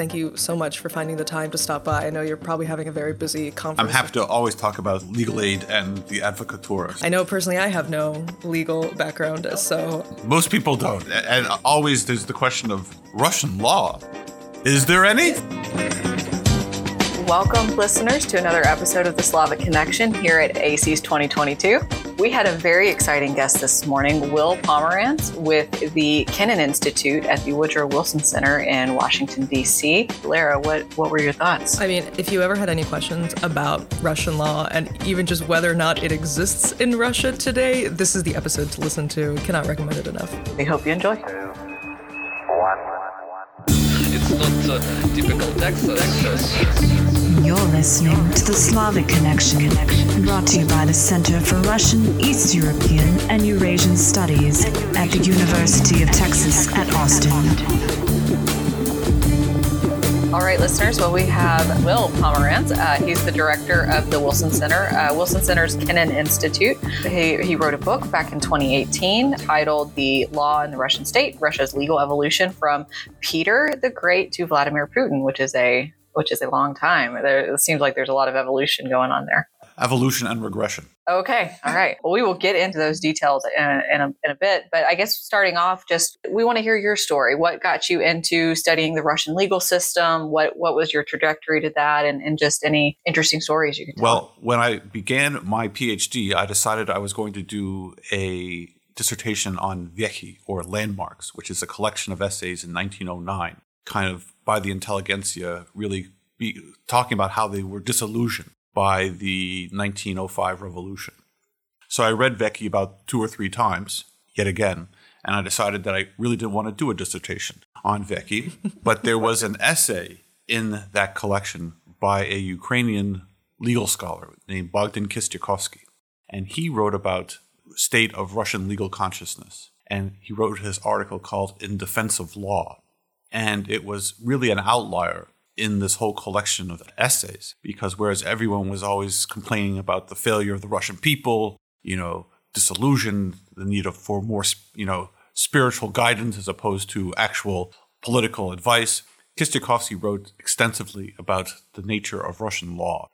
thank you so much for finding the time to stop by. I know you're probably having a very busy conference. I'm happy to always talk about legal aid and the advocatura. I know personally I have no legal background, so. Most people don't. And always there's the question of Russian law. Is there any? Welcome, listeners, to another episode of the Slavic Connection here at ASEEES 2022. We had a very exciting guest this morning, Will Pomeranz, with the Kennan Institute at the Woodrow Wilson Center in Washington, D.C. Lera, what, what were your thoughts? I mean, if you ever had any questions about Russian law and even just whether or not it exists in Russia today, this is the episode to listen to. Cannot recommend it enough. We hope you enjoy. Typical Texas. You're listening to the Slavic Connection, brought to you by the Center for Russian, East European, and Eurasian Studies at the University of Texas at Austin. All right, listeners. Well, we have Will Pomeranz. Uh, he's the director of the Wilson Center, uh, Wilson Center's Kennan Institute. He, he wrote a book back in 2018 titled The Law in the Russian State Russia's Legal Evolution from Peter the Great to Vladimir Putin, which is a which is a long time. There, it seems like there's a lot of evolution going on there. Evolution and regression. Okay. All right. Well, we will get into those details in, in, a, in a bit. But I guess starting off, just we want to hear your story. What got you into studying the Russian legal system? What what was your trajectory to that? And, and just any interesting stories you could tell. Well, when I began my PhD, I decided I was going to do a dissertation on Vekhi, or landmarks, which is a collection of essays in 1909, kind of by the intelligentsia really be talking about how they were disillusioned by the 1905 revolution. So I read Vekhi about two or three times, yet again, and I decided that I really didn't want to do a dissertation on Vekhi, but there was an essay in that collection by a Ukrainian legal scholar named Bogdan Kistiakovsky, and he wrote about state of Russian legal consciousness, and he wrote his article called "In Defense of Law," And it was really an outlier in this whole collection of essays because whereas everyone was always complaining about the failure of the Russian people, you know, disillusion, the need for more, you know, spiritual guidance as opposed to actual political advice, Kistiakovsky wrote extensively about the nature of Russian law.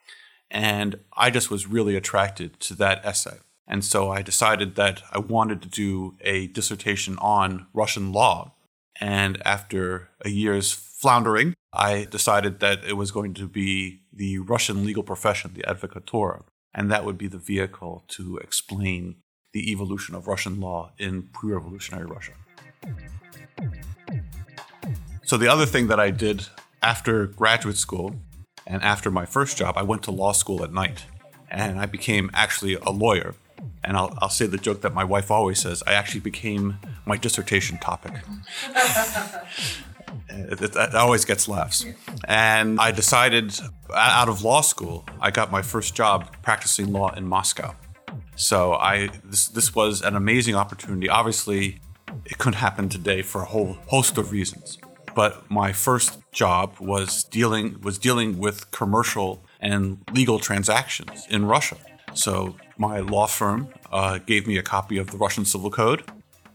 And I just was really attracted to that essay. And so I decided that I wanted to do a dissertation on Russian law and after a year's floundering, I decided that it was going to be the Russian legal profession, the advocatura, and that would be the vehicle to explain the evolution of Russian law in pre revolutionary Russia. So, the other thing that I did after graduate school and after my first job, I went to law school at night and I became actually a lawyer. And I'll, I'll say the joke that my wife always says I actually became my dissertation topic. it, it, it, always gets laughs. And I decided out of law school, I got my first job practicing law in Moscow. So I this this was an amazing opportunity. Obviously, it couldn't happen today for a whole host of reasons. But my first job was dealing was dealing with commercial and legal transactions in Russia. So my law firm uh, gave me a copy of the Russian Civil Code.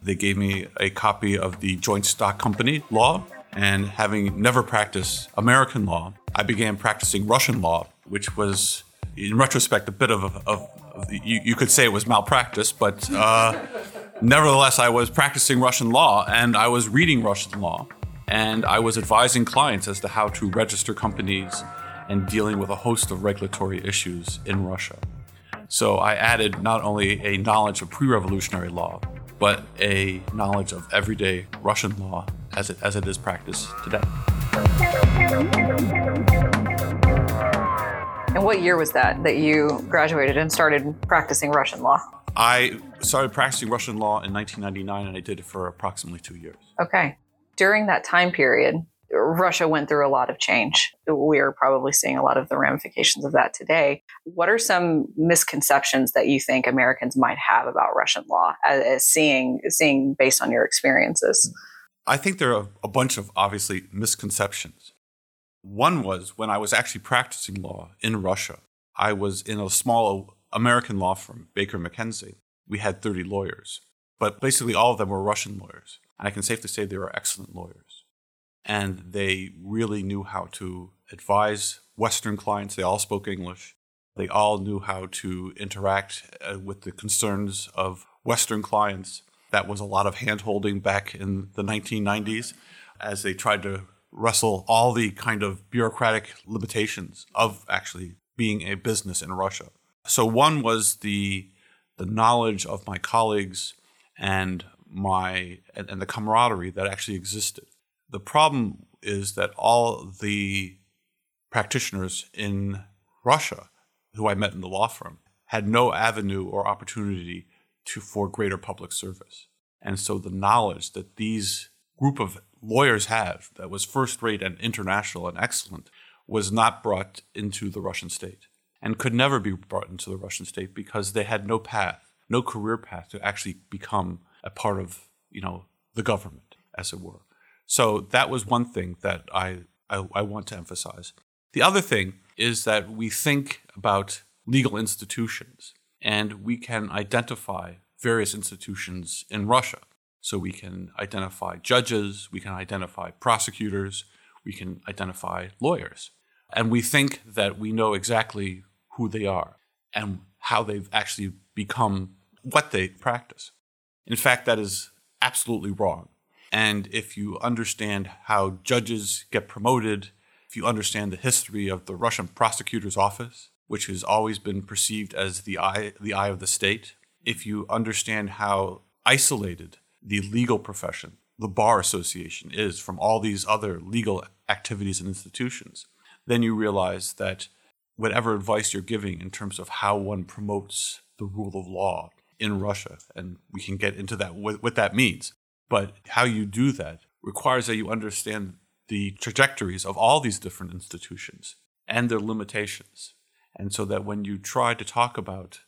They gave me a copy of the Joint Stock Company law. And having never practiced American law, I began practicing Russian law, which was, in retrospect, a bit of, of, of you, you, could say it was malpractice, but uh, nevertheless, I was practicing Russian law and I was reading Russian law. And I was advising clients as to how to register companies and dealing with a host of regulatory issues in Russia. So I added not only a knowledge of pre revolutionary law, but a knowledge of everyday Russian law as it, as it is practiced today. And what year was that that you graduated and started practicing Russian law? I started practicing Russian law in 1999 and I did it for approximately two years. Okay. During that time period, Russia went through a lot of change. We're probably seeing a lot of the ramifications of that today. What are some misconceptions that you think Americans might have about Russian law as, as seeing seeing based on your experiences? I think there are a bunch of obviously misconceptions. One was when I was actually practicing law in Russia. I was in a small American law firm, Baker McKenzie. We had 30 lawyers, but basically all of them were Russian lawyers. And I can safely say they were excellent lawyers. And they really knew how to advise Western clients. They all spoke English. They all knew how to interact uh, with the concerns of Western clients. That was a lot of hand holding back in the 1990s as they tried to wrestle all the kind of bureaucratic limitations of actually being a business in Russia. So one was the the knowledge of my colleagues and my and, and the camaraderie that actually existed. The problem is that all the practitioners in Russia who I met in the law firm had no avenue or opportunity to for greater public service. And so the knowledge that these group of lawyers have that was first rate and international and excellent was not brought into the Russian state and could never be brought into the Russian state because they had no path, no career path to actually become a part of, you know, the government, as it were. So that was one thing that I, I, I want to emphasize. The other thing is that we think about legal institutions and we can identify various institutions in Russia. So we can identify judges, we can identify prosecutors, we can identify lawyers. And we think that we know exactly who they are and how they've actually become what they practice. In fact, that is absolutely wrong. And if you understand how judges get promoted, if you understand the history of the Russian prosecutor's office, which has always been perceived as the eye, the eye of the state, if you understand how isolated the legal profession, the bar association, is from all these other legal activities and institutions, then you realize that whatever advice you're giving in terms of how one promotes the rule of law in Russia, and we can get into that what, what that means, but how you do that requires that you understand the trajectories of all these different institutions and their limitations. And so that when you try to talk about,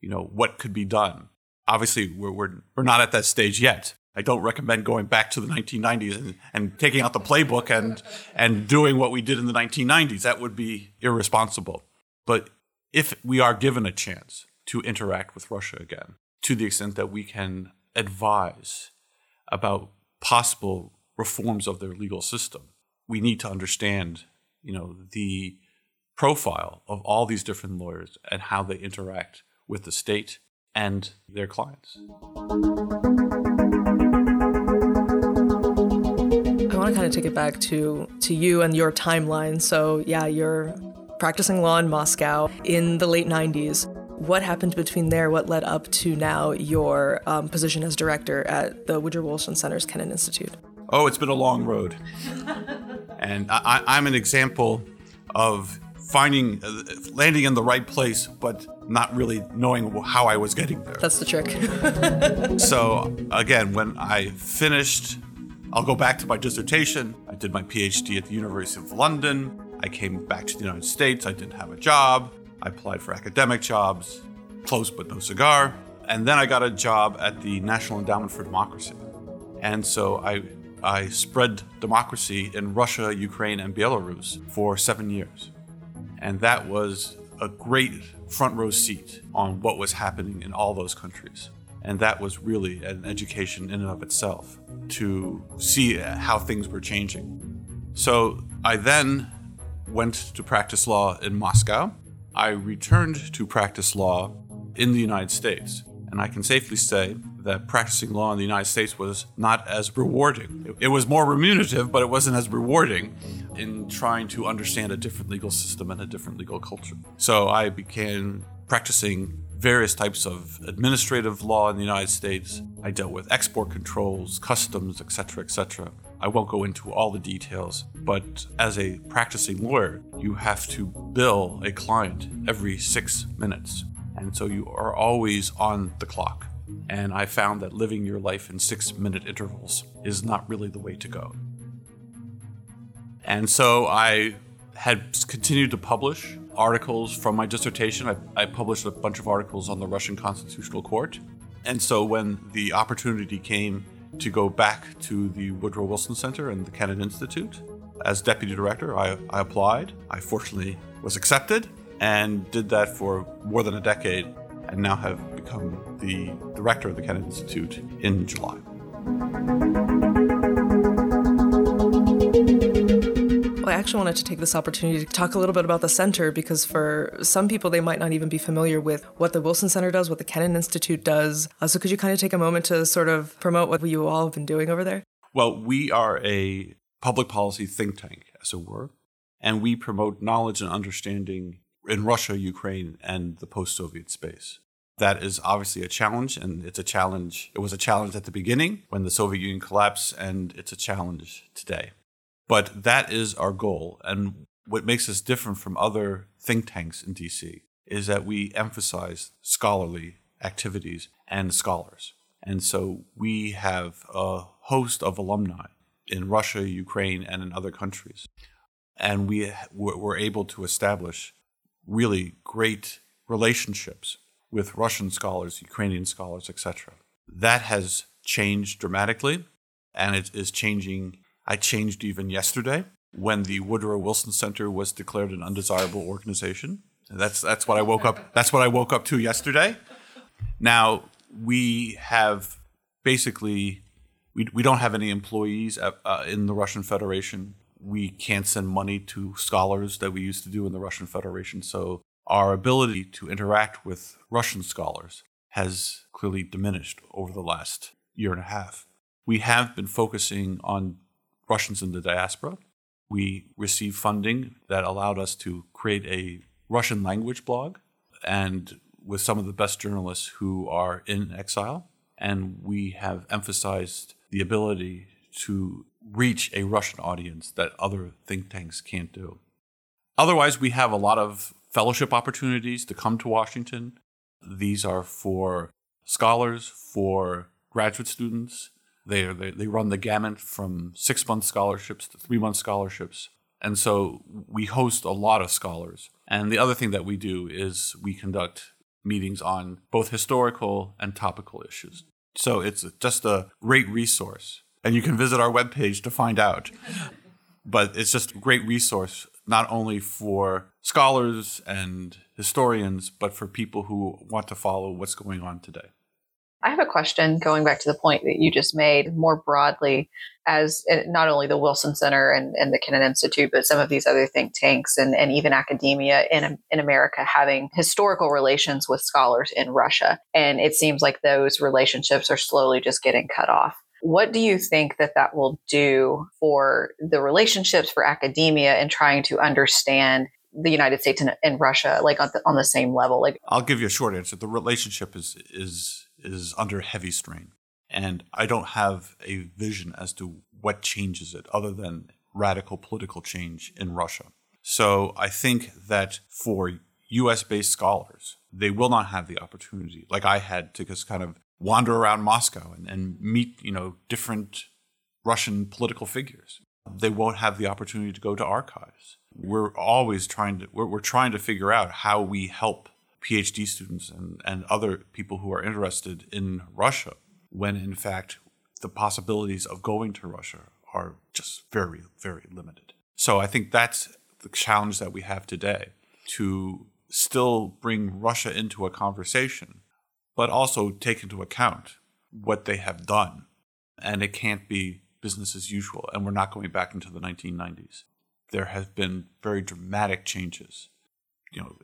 you know, what could be done, obviously we're, we're, we're not at that stage yet. I don't recommend going back to the 1990s and, and taking out the playbook and, and doing what we did in the 1990s. That would be irresponsible. But if we are given a chance to interact with Russia again, to the extent that we can advise about possible reforms of their legal system, we need to understand, you know, the profile of all these different lawyers and how they interact with the state and their clients. I want to kind of take it back to to you and your timeline. So, yeah, you're practicing law in Moscow in the late 90s. What happened between there? What led up to now your um, position as director at the Woodrow Wilson Center's Kennan Institute? Oh, it's been a long road. and I, I'm an example of finding, uh, landing in the right place, but not really knowing how I was getting there. That's the trick. so, again, when I finished, I'll go back to my dissertation. I did my PhD at the University of London. I came back to the United States. I didn't have a job. I applied for academic jobs, close but no cigar. And then I got a job at the National Endowment for Democracy. And so I, I spread democracy in Russia, Ukraine, and Belarus for seven years. And that was a great front row seat on what was happening in all those countries. And that was really an education in and of itself to see how things were changing. So I then went to practice law in Moscow. I returned to practice law in the United States. And I can safely say that practicing law in the United States was not as rewarding. It was more remunerative, but it wasn't as rewarding in trying to understand a different legal system and a different legal culture. So I began practicing various types of administrative law in the United States. I dealt with export controls, customs, etc., etc. I won't go into all the details, but as a practicing lawyer, you have to bill a client every six minutes. And so you are always on the clock. And I found that living your life in six minute intervals is not really the way to go. And so I had continued to publish articles from my dissertation. I, I, published a bunch of articles on the Russian Constitutional Court. And so when the opportunity came to go back to the Woodrow Wilson Center and the Kennan Institute as deputy director, I, I applied. I fortunately was accepted and did that for more than a decade and now have become the director of the Kennan Institute in July. I actually wanted to take this opportunity to talk a little bit about the center because for some people, they might not even be familiar with what the Wilson Center does, what the Kennan Institute does. Uh, so, could you kind of take a moment to sort of promote what you all have been doing over there? Well, we are a public policy think tank, as it were, and we promote knowledge and understanding in Russia, Ukraine, and the post Soviet space. That is obviously a challenge, and it's a challenge. It was a challenge at the beginning when the Soviet Union collapsed, and it's a challenge today. But that is our goal. And what makes us different from other think tanks in DC is that we emphasize scholarly activities and scholars. And so we have a host of alumni in Russia, Ukraine, and in other countries. And we were able to establish really great relationships with Russian scholars, Ukrainian scholars, etc. That has changed dramatically, and it is changing I changed even yesterday when the Woodrow Wilson Center was declared an undesirable organization. That's that's what I woke up. That's what I woke up to yesterday. Now we have basically we, we don't have any employees at, uh, in the Russian Federation. We can't send money to scholars that we used to do in the Russian Federation. So our ability to interact with Russian scholars has clearly diminished over the last year and a half. We have been focusing on Russians in the diaspora. We received funding that allowed us to create a Russian language blog and with some of the best journalists who are in exile. And we have emphasized the ability to reach a Russian audience that other think tanks can't do. Otherwise, we have a lot of fellowship opportunities to come to Washington. These are for scholars, for graduate students, they, they, they run the gamut from six month scholarships to three month scholarships. And so we host a lot of scholars. And the other thing that we do is we conduct meetings on both historical and topical issues. So it's just a great resource. And you can visit our webpage to find out. But it's just a great resource, not only for scholars and historians, but for people who want to follow what's going on today. I have a question going back to the point that you just made more broadly as eh, not only the Wilson Center and, and the Kennan Institute, but some of these other think tanks and, and even academia in, in America having historical relations with scholars in Russia. And it seems like those relationships are slowly just getting cut off. What do you think that that will do for the relationships for academia and trying to understand the United States and, and Russia like on the, on the same level? Like, I'll give you a short answer. The relationship is is is under heavy strain. And I don't have a vision as to what changes it other than radical political change in Russia. So I think that for US based scholars, they will not have the opportunity, like I had, to just kind of wander around Moscow and, and meet, you know, different Russian political figures. They won't have the opportunity to go to archives. We're always trying to we're, we're trying to figure out how we help PhD students and, and other people who are interested in Russia, when in fact the possibilities of going to Russia are just very, very limited. So I think that's the challenge that we have today to still bring Russia into a conversation, but also take into account what they have done. And it can't be business as usual. And we're not going back into the 1990s. There have been very dramatic changes. You know,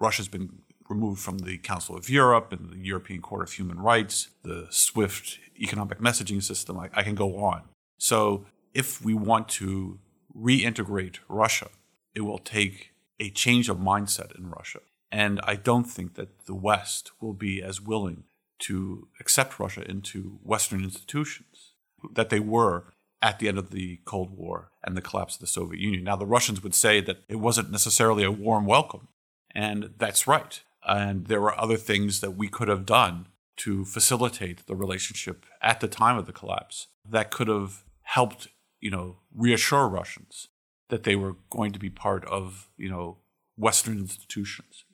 Russia's been removed from the Council of Europe and the European Court of Human Rights, the SWIFT economic messaging system. I, I can go on. So, if we want to reintegrate Russia, it will take a change of mindset in Russia. And I don't think that the West will be as willing to accept Russia into Western institutions that they were at the end of the Cold War and the collapse of the Soviet Union. Now, the Russians would say that it wasn't necessarily a warm welcome. And that's right. And there were other things that we could have done to facilitate the relationship at the time of the collapse that could have helped, you know, reassure Russians that they were going to be part of, you know, Western institutions.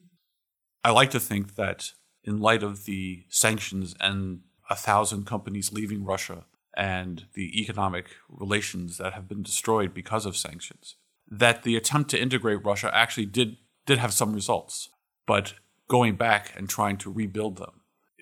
I like to think that in light of the sanctions and a thousand companies leaving Russia and the economic relations that have been destroyed because of sanctions, that the attempt to integrate Russia actually did did have some results. But going back and trying to rebuild them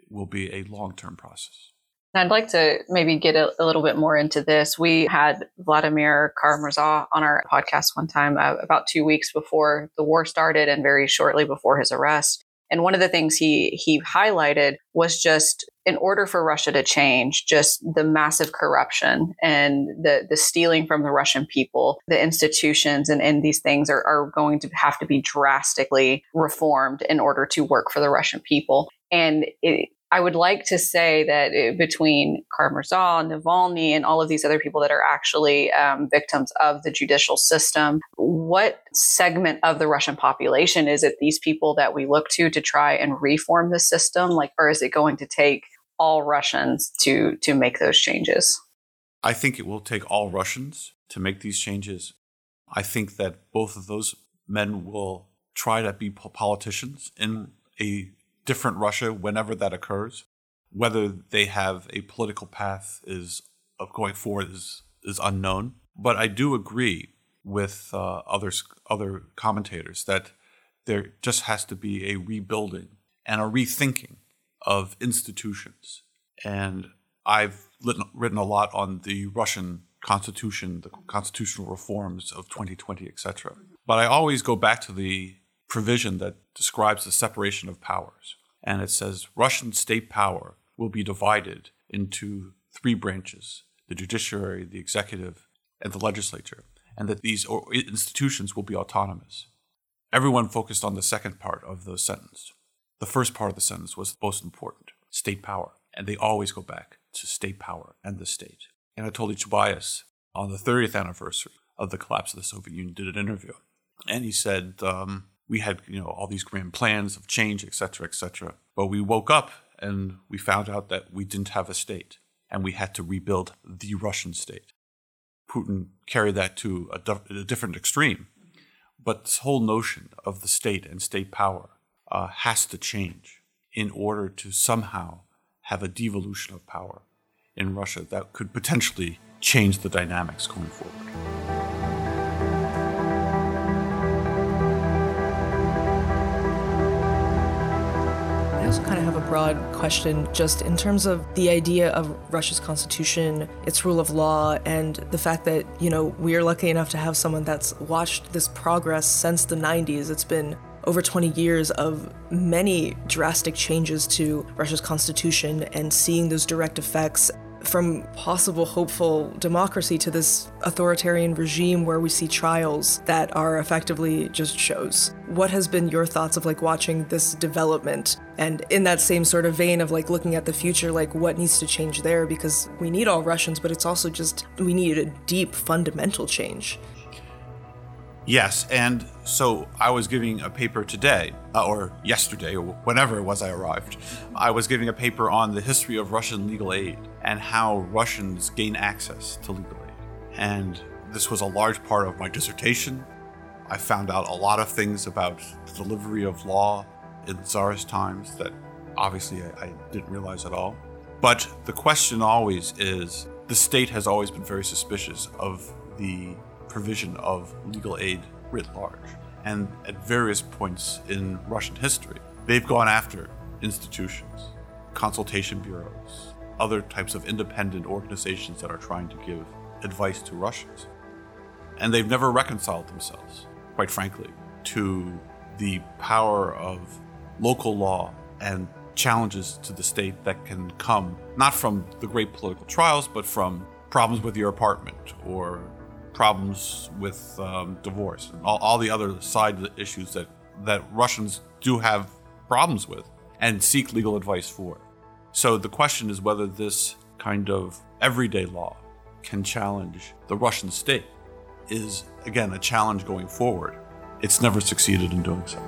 will be a long term process. I'd like to maybe get a, a, little bit more into this. We had Vladimir Kara-Murza on our podcast one time uh, about two weeks before the war started and very shortly before his arrest. And one of the things he he highlighted was just in order for Russia to change, just the massive corruption and the the stealing from the Russian people, the institutions and, and these things are, are going to have to be drastically reformed in order to work for the Russian people. And it, I would like to say that uh, between Kara-Murza, Navalny, and all of these other people that are actually um, victims of the judicial system, what segment of the Russian population is it these people that we look to to try and reform the system? Like, or is it going to take all Russians to to make those changes? I think it will take all Russians to make these changes. I think that both of those men will try to be politicians in a different Russia whenever that occurs. Whether they have a political path is of going forward is is unknown. But I do agree with uh, others other commentators that there just has to be a rebuilding and a rethinking of institutions. And I've written a lot on the Russian constitution, the constitutional reforms of 2020, etc. But I always go back to the provision that describes the separation of powers. And it says Russian state power will be divided into three branches the judiciary, the executive, and the legislature, and that these institutions will be autonomous. Everyone focused on the second part of the sentence. The first part of the sentence was most important state power. And they always go back to state power and the state. And I Anatoly Chubais, on the 30th anniversary of the collapse of the Soviet Union, did an interview. And he said, um, we had you know all these grand plans of change, et cetera, et cetera. But we woke up and we found out that we didn't have a state, and we had to rebuild the Russian state. Putin carried that to a different extreme, but this whole notion of the state and state power uh, has to change in order to somehow have a devolution of power in Russia that could potentially change the dynamics going forward. I also kind of have a broad question just in terms of the idea of Russia's constitution, its rule of law, and the fact that, you know, we are lucky enough to have someone that's watched this progress since the 90s. It's been over 20 years of many drastic changes to Russia's constitution and seeing those direct effects from possible hopeful democracy to this authoritarian regime where we see trials that are effectively just shows. What has been your thoughts of like watching this development and in that same sort of vein of like looking at the future, like what needs to change there? Because we need all Russians, but it's also just we need a deep fundamental change. Yes, and so I was giving a paper today, uh, or yesterday, or whenever it was I arrived. I was giving a paper on the history of Russian legal aid and how Russians gain access to legal aid. And this was a large part of my dissertation. I found out a lot of things about the delivery of law in Tsarist times that obviously I, I didn't realize at all. But the question always is the state has always been very suspicious of the provision of legal aid writ large. And at various points in Russian history, they've gone after institutions, consultation bureaus, other types of independent organizations that are trying to give advice to Russians. And they've never reconciled themselves, quite frankly, to the power of local law and challenges to the state that can come not from the great political trials, but from problems with your apartment or problems with um, divorce and all, all the other side issues that, that Russians do have problems with and seek legal advice for. So the question is whether this kind of everyday law can challenge the Russian state is again a challenge going forward. It's never succeeded in doing so.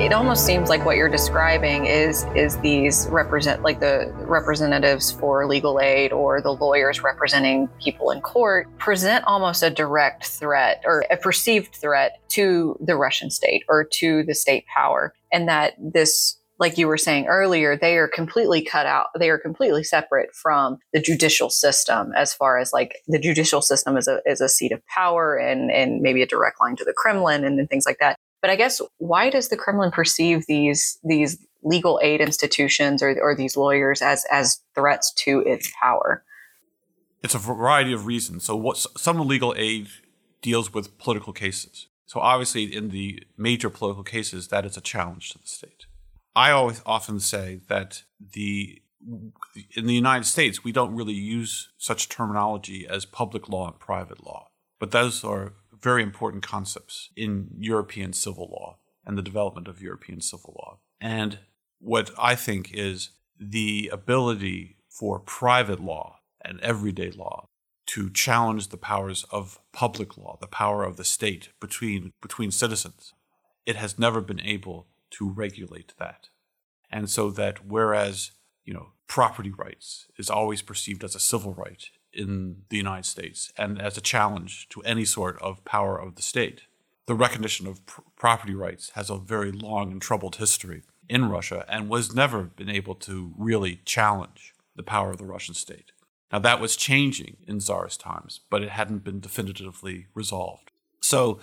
It almost seems like what you're describing is is these represent like the representatives for legal aid or the lawyers representing people in court present almost a direct threat or a perceived threat to the Russian state or to the state power and that this like you were saying earlier, they are completely cut out. They are completely separate from the judicial system as far as like the judicial system is a, is a seat of power and, and maybe a direct line to the Kremlin and, and things like that But I guess why does the Kremlin perceive these these legal aid institutions or, or these lawyers as as threats to its power? It's a variety of reasons. So, what some legal aid deals with political cases. So, obviously, in the major political cases, that is a challenge to the state. I always often say that the in the United States, we don't really use such terminology as public law and private law, but those are very important concepts in European civil law and the development of European civil law. And what I think is the ability for private law and everyday law to challenge the powers of public law, the power of the state between, between citizens. It has never been able to regulate that. And so that whereas, you know, property rights is always perceived as a civil right in the United States and as a challenge to any sort of power of the state, the recognition of pr- property rights has a very long and troubled history in Russia and was never been able to really challenge the power of the Russian state. Now, that was changing in Tsarist times, but it hadn't been definitively resolved. So,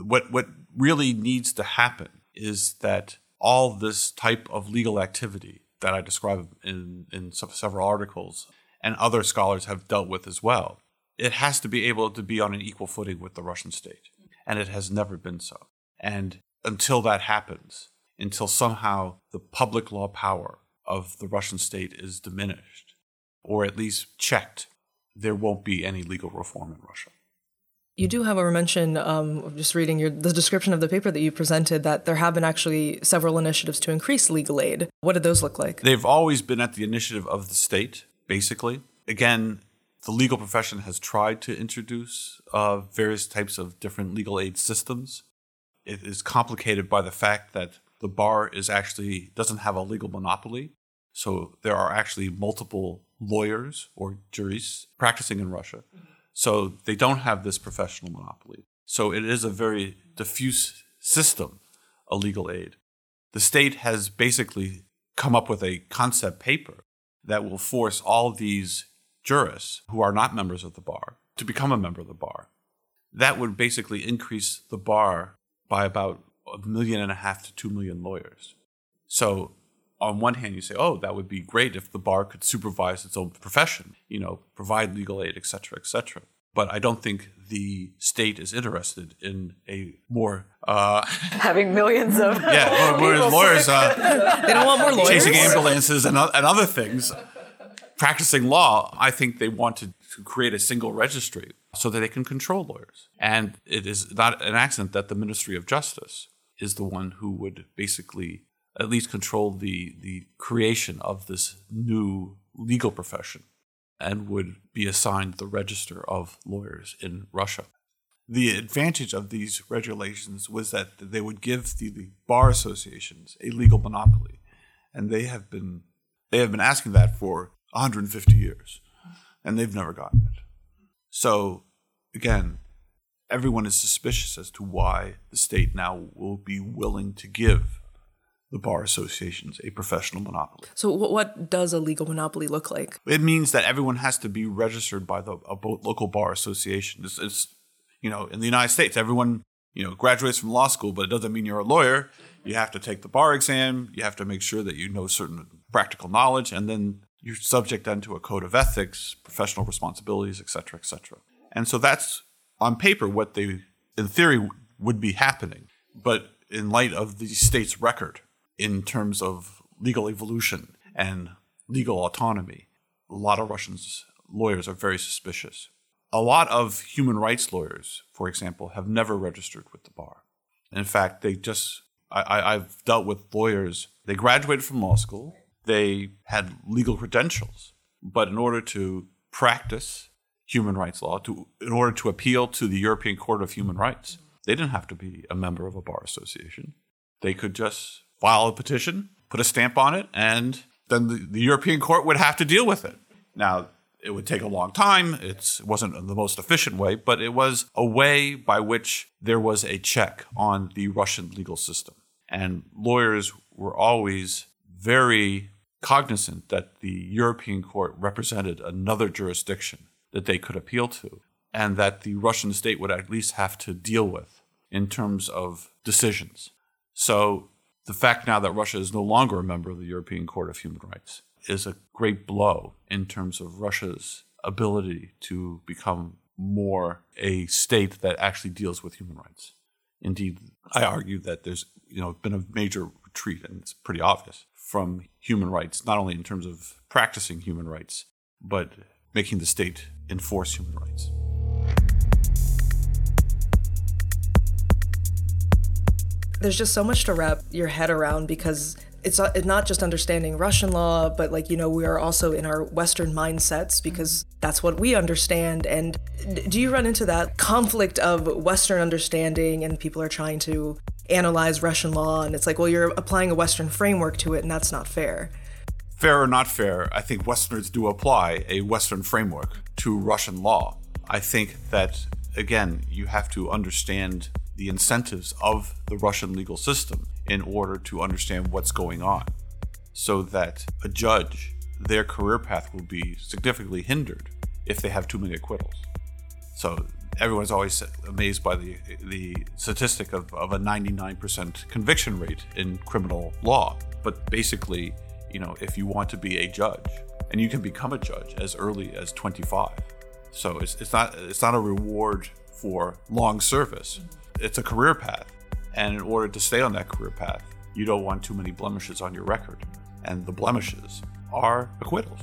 what, what really needs to happen is that all this type of legal activity that I describe in, in several articles and other scholars have dealt with as well, it has to be able to be on an equal footing with the Russian state. And it has never been so. And until that happens, until somehow the public law power of the Russian state is diminished, or at least checked, there won't be any legal reform in Russia. You do, however, mention, um, just reading your, the description of the paper that you presented, that there have been actually several initiatives to increase legal aid. What did those look like? They've always been at the initiative of the state, basically. Again, the legal profession has tried to introduce uh, various types of different legal aid systems. It is complicated by the fact that the bar is actually doesn't have a legal monopoly. So there are actually multiple lawyers or jurists practicing in Russia. So they don't have this professional monopoly. So it is a very diffuse system, a legal aid. The state has basically come up with a concept paper that will force all these jurists who are not members of the bar to become a member of the bar. That would basically increase the bar by about a million and a half to two million lawyers. So on one hand, you say, oh, that would be great if the bar could supervise its own profession, you know, provide legal aid, et cetera, et cetera. But I don't think the state is interested in a more uh, having millions of yeah, more, lawyers. Uh, they don't want more lawyers chasing ambulances and, and other things. Practicing law, I think they wanted to create a single registry so that they can control lawyers. And it is not an accident that the Ministry of Justice is the one who would basically at least control the the creation of this new legal profession and would be assigned the register of lawyers in Russia. The advantage of these regulations was that they would give the, the bar associations a legal monopoly, and they have been they have been asking that for 150 years, and they've never gotten it. So, again, everyone is suspicious as to why the state now will be willing to give the bar associations a professional monopoly. So, what does a legal monopoly look like? It means that everyone has to be registered by the a local bar association. It's, it's, you know, in the United States, everyone you know graduates from law school, but it doesn't mean you're a lawyer. You have to take the bar exam. You have to make sure that you know certain practical knowledge, and then you're subject then to a code of ethics, professional responsibilities, et cetera, et cetera. And so that's on paper what they, in theory, would be happening. But in light of the state's record in terms of legal evolution and legal autonomy. A lot of Russians lawyers are very suspicious. A lot of human rights lawyers, for example, have never registered with the bar. In fact, they just I, have dealt with lawyers. They graduated from law school. They had legal credentials, but in order to practice human rights law, to in order to appeal to the European Court of Human Rights, they didn't have to be a member of a bar association. They could just file a petition, put a stamp on it, and then the, the European court would have to deal with it. Now, it would take a long time. It's, it wasn't the most efficient way, but it was a way by which there was a check on the Russian legal system. And lawyers were always very cognizant that the European court represented another jurisdiction that they could appeal to, and that the Russian state would at least have to deal with in terms of decisions. So the fact now that Russia is no longer a member of the European Court of Human Rights is a great blow in terms of Russia's ability to become more a state that actually deals with human rights. Indeed, I argue that there's you know been a major retreat, and it's pretty obvious from human rights, not only in terms of practicing human rights, but making the state enforce human rights. There's just so much to wrap your head around because it's not, it's not just understanding Russian law, but like, you know, we are also in our Western mindsets because mm-hmm. that's what we understand. And do you run into that conflict of Western understanding and people are trying to analyze Russian law? And it's like, well, you're applying a Western framework to it, and that's not fair. Fair or not fair, I think Westerners do apply a Western framework to Russian law. I think that, again, you have to understand the incentives of the Russian legal system in order to understand what's going on so that a judge, their career path will be significantly hindered if they have too many acquittals. So everyone's always amazed by the the statistic of, of a 99% conviction rate in criminal law. But basically, you know, if you want to be a judge, and you can become a judge as early as 25. So it's, it's not it's not a reward for long service. It's a career path. And in order to stay on that career path, you don't want too many blemishes on your record. And the blemishes are acquittals.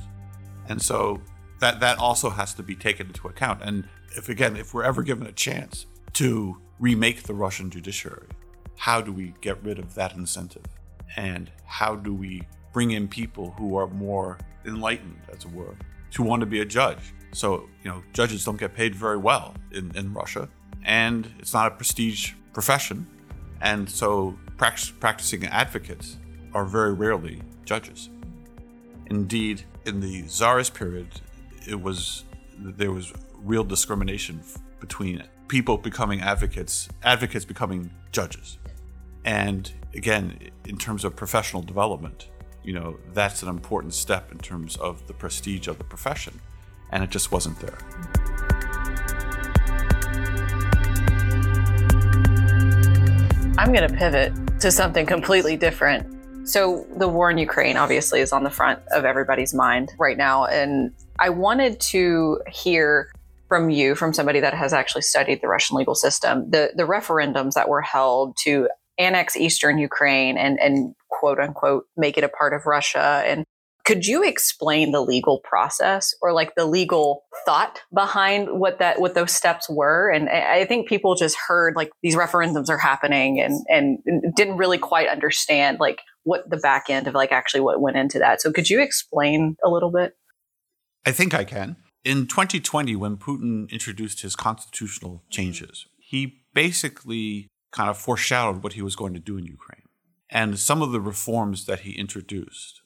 And so that that also has to be taken into account. And if again, if we're ever given a chance to remake the Russian judiciary, how do we get rid of that incentive? And how do we bring in people who are more enlightened, as it were, to want to be a judge? So, you know, judges don't get paid very well in, in Russia, and it's not a prestige profession. And so practicing advocates are very rarely judges. Indeed, in the Tsarist period, it was there was real discrimination between people becoming advocates, advocates becoming judges. And again, in terms of professional development, you know, that's an important step in terms of the prestige of the profession. And it just wasn't there. I'm going to pivot to something completely different. So, the war in Ukraine obviously is on the front of everybody's mind right now. And I wanted to hear from you, from somebody that has actually studied the Russian legal system, the, the referendums that were held to annex eastern Ukraine and, and quote unquote make it a part of Russia and could you explain the legal process or like the legal thought behind what that what those steps were? And i think people just heard like these referendums are happening and and didn't really quite understand like what the back end of like actually what went into that. So could you explain a little bit? I think i can. In 2020 when putin introduced his constitutional changes he basically kind of foreshadowed what he was going to do in ukraine. And some of the reforms that he introduced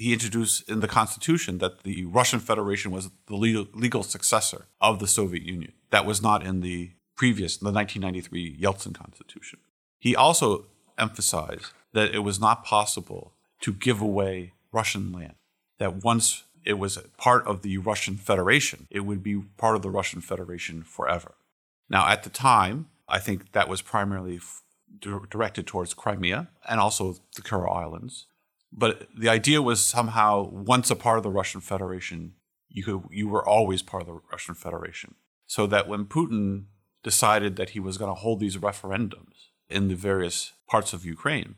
he introduced in the Constitution that the Russian Federation was the legal, successor of the Soviet Union. That was not in the previous, the 1993 Yeltsin Constitution. He also emphasized that it was not possible to give away Russian land, that once it was part of the Russian Federation, it would be part of the Russian Federation forever. Now, at the time, I think that was primarily f- directed towards Crimea and also the Kuril Islands. But the idea was somehow once a part of the Russian Federation, you could you were always part of the Russian Federation. So that when Putin decided that he was going to hold these referendums in the various parts of Ukraine,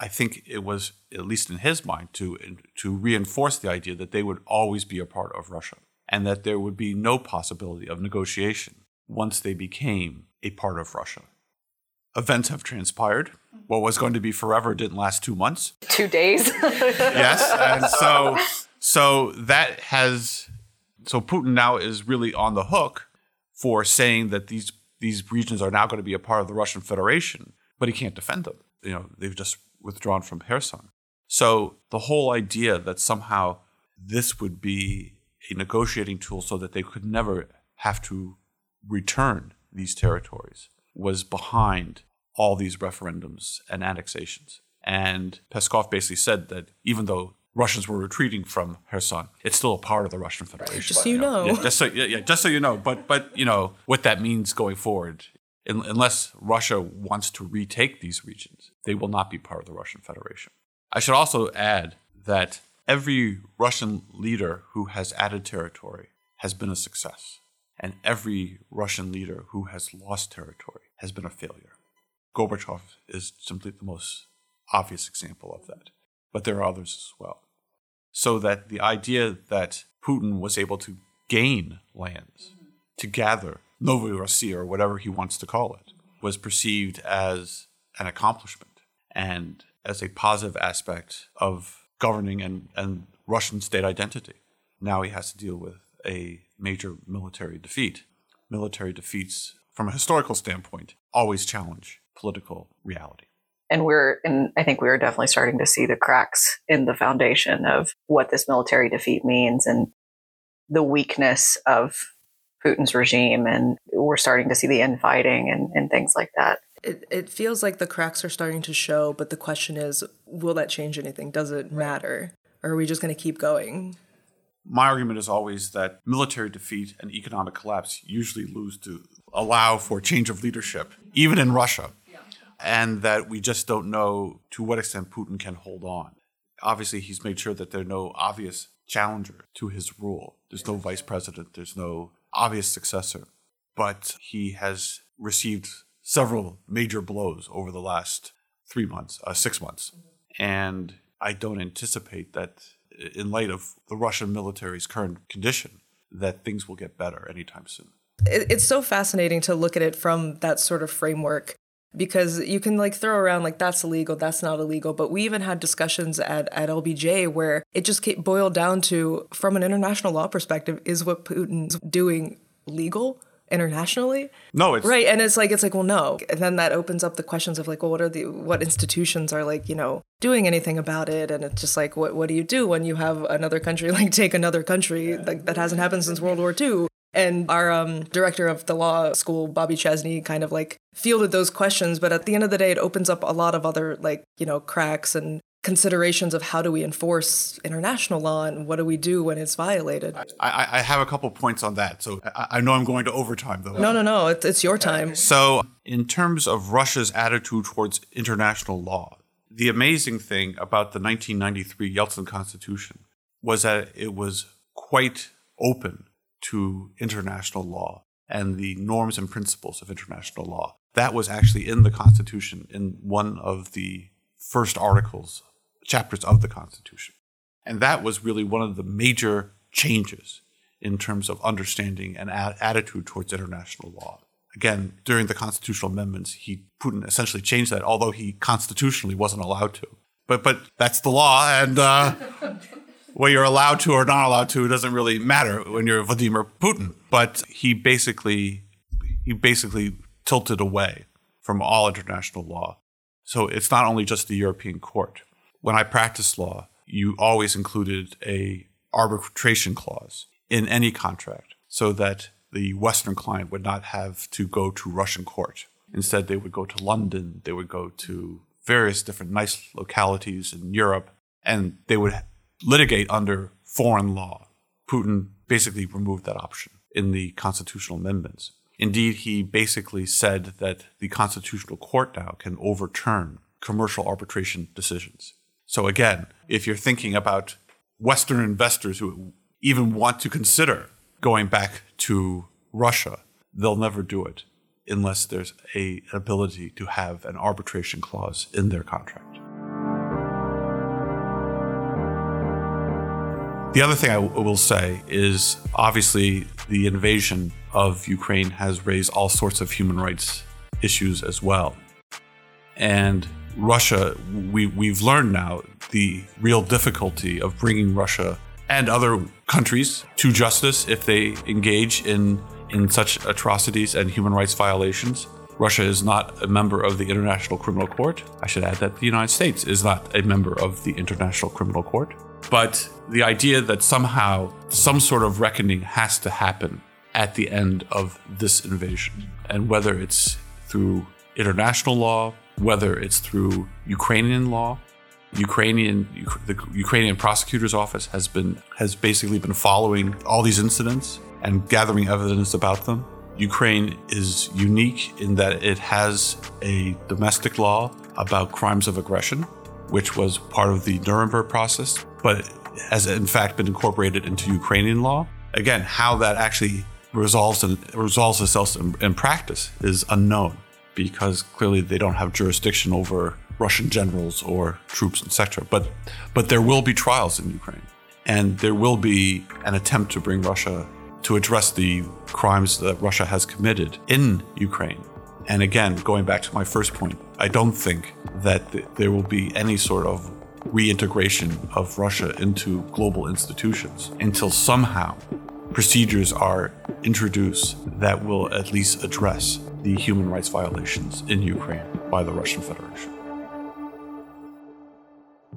I think it was at least in his mind to to reinforce the idea that they would always be a part of Russia and that there would be no possibility of negotiation once they became a part of Russia events have transpired. What was going to be forever didn't last two months. Two days. yes, and so so that has so Putin now is really on the hook for saying that these these regions are now going to be a part of the Russian Federation, but he can't defend them. You know, they've just withdrawn from Kherson. So the whole idea that somehow this would be a negotiating tool so that they could never have to return these territories was behind all these referendums and annexations. And Peskov basically said that even though Russians were retreating from Kherson, it's still a part of the Russian Federation. Just so you know. Yeah, just so yeah, yeah, just so you know. But but you know what that means going forward. un- unless Russia wants to retake these regions, they will not be part of the Russian Federation. I should also add that every Russian leader who has added territory has been a success, and every Russian leader who has lost territory has been a failure. Gorbachev is simply the most obvious example of that, but there are others as well. So that the idea that Putin was able to gain lands, to gather Novorossiya or whatever he wants to call it, was perceived as an accomplishment and as a positive aspect of governing and, and Russian state identity. Now he has to deal with a major military defeat. Military defeats, from a historical standpoint, always challenge political reality. And we're, and I think we are definitely starting to see the cracks in the foundation of what this military defeat means and the weakness of Putin's regime. And we're starting to see the infighting and, and things like that. It, it feels like the cracks are starting to show, but the question is will that change anything? Does it matter? Or are we just going to keep going? My argument is always that military defeat and economic collapse usually lose to allow for change of leadership, even in Russia, and that we just don't know to what extent Putin can hold on. Obviously, he's made sure that there are no obvious challenger to his rule. There's no vice president, there's no obvious successor, but he has received several major blows over the last three months, uh, six months. And I don't anticipate that, in light of the Russian military's current condition, that things will get better anytime soon. It's so fascinating to look at it from that sort of framework because you can like throw around like that's illegal, that's not illegal. But we even had discussions at, at LBJ where it just boiled down to, from an international law perspective, is what Putin's doing legal? Internationally? No it's right and it's like it's like well no. And then that opens up the questions of like well what are the what institutions are like you know doing anything about it? And it's just like what what do you do when you have another country like take another country? Like that hasn't happened since world war ii and our um, director of the law school, Bobby Chesney, kind of like fielded those questions. But at the end of the day, it opens up a lot of other like, you know, cracks and considerations of how do we enforce international law and what do we do when it's violated. I, I have a couple points on that. So I, I, know I'm going to overtime though. No, no, no. It's, it's your time. So, in terms of Russia's attitude towards international law, the amazing thing about the 1993 Yeltsin Constitution was that it was quite open to international law and the norms and principles of international law. That was actually in the Constitution in one of the first articles, chapters of the Constitution. And that was really one of the major changes in terms of understanding and a- attitude towards international law. Again, during the constitutional amendments, he Putin essentially changed that, although he constitutionally wasn't allowed to. But but that's the law, and uh, what you're allowed to or not allowed to doesn't really matter when you're Vladimir Putin. But he basically he basically tilted away from all international law. So it's not only just the European court. When I practiced law, you always included a arbitration clause in any contract so that the Western client would not have to go to Russian court. Instead, they would go to London, they would go to various different nice localities in Europe, and they would litigate under foreign law. Putin basically removed that option in the constitutional amendments. Indeed, he basically said that the constitutional court now can overturn commercial arbitration decisions. So again, if you're thinking about Western investors who even want to consider going back to Russia, they'll never do it unless there's a ability to have an arbitration clause in their contract. The other thing I w- will say is obviously the invasion of Ukraine has raised all sorts of human rights issues as well. And Russia, we, we've learned now the real difficulty of bringing Russia and other countries to justice if they engage in, in such atrocities and human rights violations. Russia is not a member of the International Criminal Court. I should add that the United States is not a member of the International Criminal Court. But the idea that somehow some sort of reckoning has to happen at the end of this invasion, and whether it's through international law, whether it's through Ukrainian law, Ukrainian the Ukrainian prosecutor's office has been has basically been following all these incidents and gathering evidence about them Ukraine is unique in that it has a domestic law about crimes of aggression, which was part of the Nuremberg process, but has in fact been incorporated into Ukrainian law. Again, how that actually resolves and resolves itself in, in practice is unknown because clearly they don't have jurisdiction over Russian generals or troops, etc. But but there will be trials in Ukraine, and there will be an attempt to bring Russia to address the crimes that Russia has committed in Ukraine. And again, going back to my first point, I don't think that th- there will be any sort of reintegration of Russia into global institutions until somehow procedures are introduced that will at least address the human rights violations in Ukraine by the Russian Federation.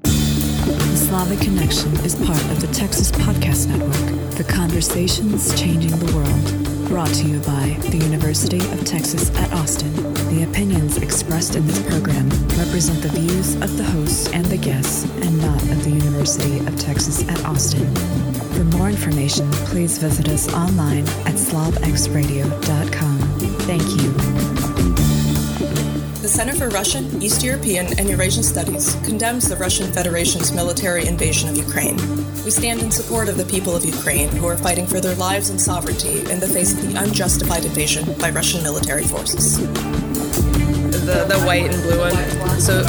The Slavic Connection is part of the Texas Podcast Network, the conversations changing the world. Brought to you by the University of Texas at Austin. The opinions expressed in this program represent the views of the hosts and the guests and not of the University of Texas at Austin. For more information, please visit us online at slavxradio.com. Thank you. The Center for Russian, East European, and Eurasian Studies condemns the Russian Federation's military invasion of Ukraine. We stand in support of the people of Ukraine who are fighting for their lives and sovereignty in the face of the unjustified invasion by Russian military forces. The, the white and blue one. So,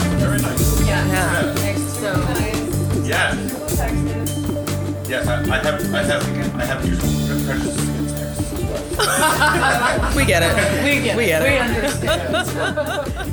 yeah. Yeah. Yes, I, I have, I have, I have usual prejudices against Texas as well. We get it. We get, we get it. understand.